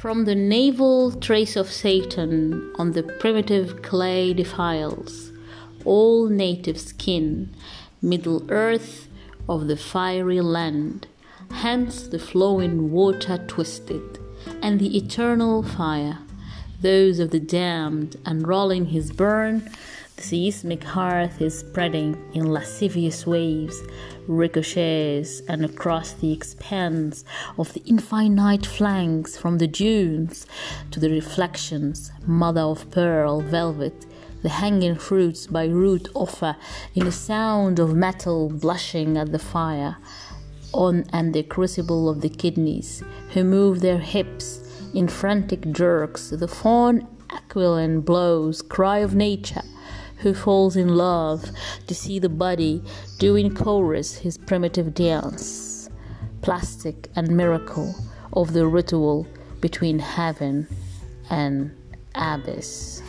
From the navel trace of Satan on the primitive clay defiles all native skin, Middle Earth of the fiery land, hence the flowing water twisted, and the eternal fire, those of the damned, unrolling his burn the seismic hearth is spreading in lascivious waves, ricochets, and across the expanse of the infinite flanks from the dunes to the reflections, mother of pearl, velvet, the hanging fruits by root offer in a sound of metal blushing at the fire, on and the crucible of the kidneys, who move their hips in frantic jerks, the fawn aquiline blows, cry of nature who falls in love to see the body doing chorus his primitive dance, plastic and miracle of the ritual between heaven and abyss.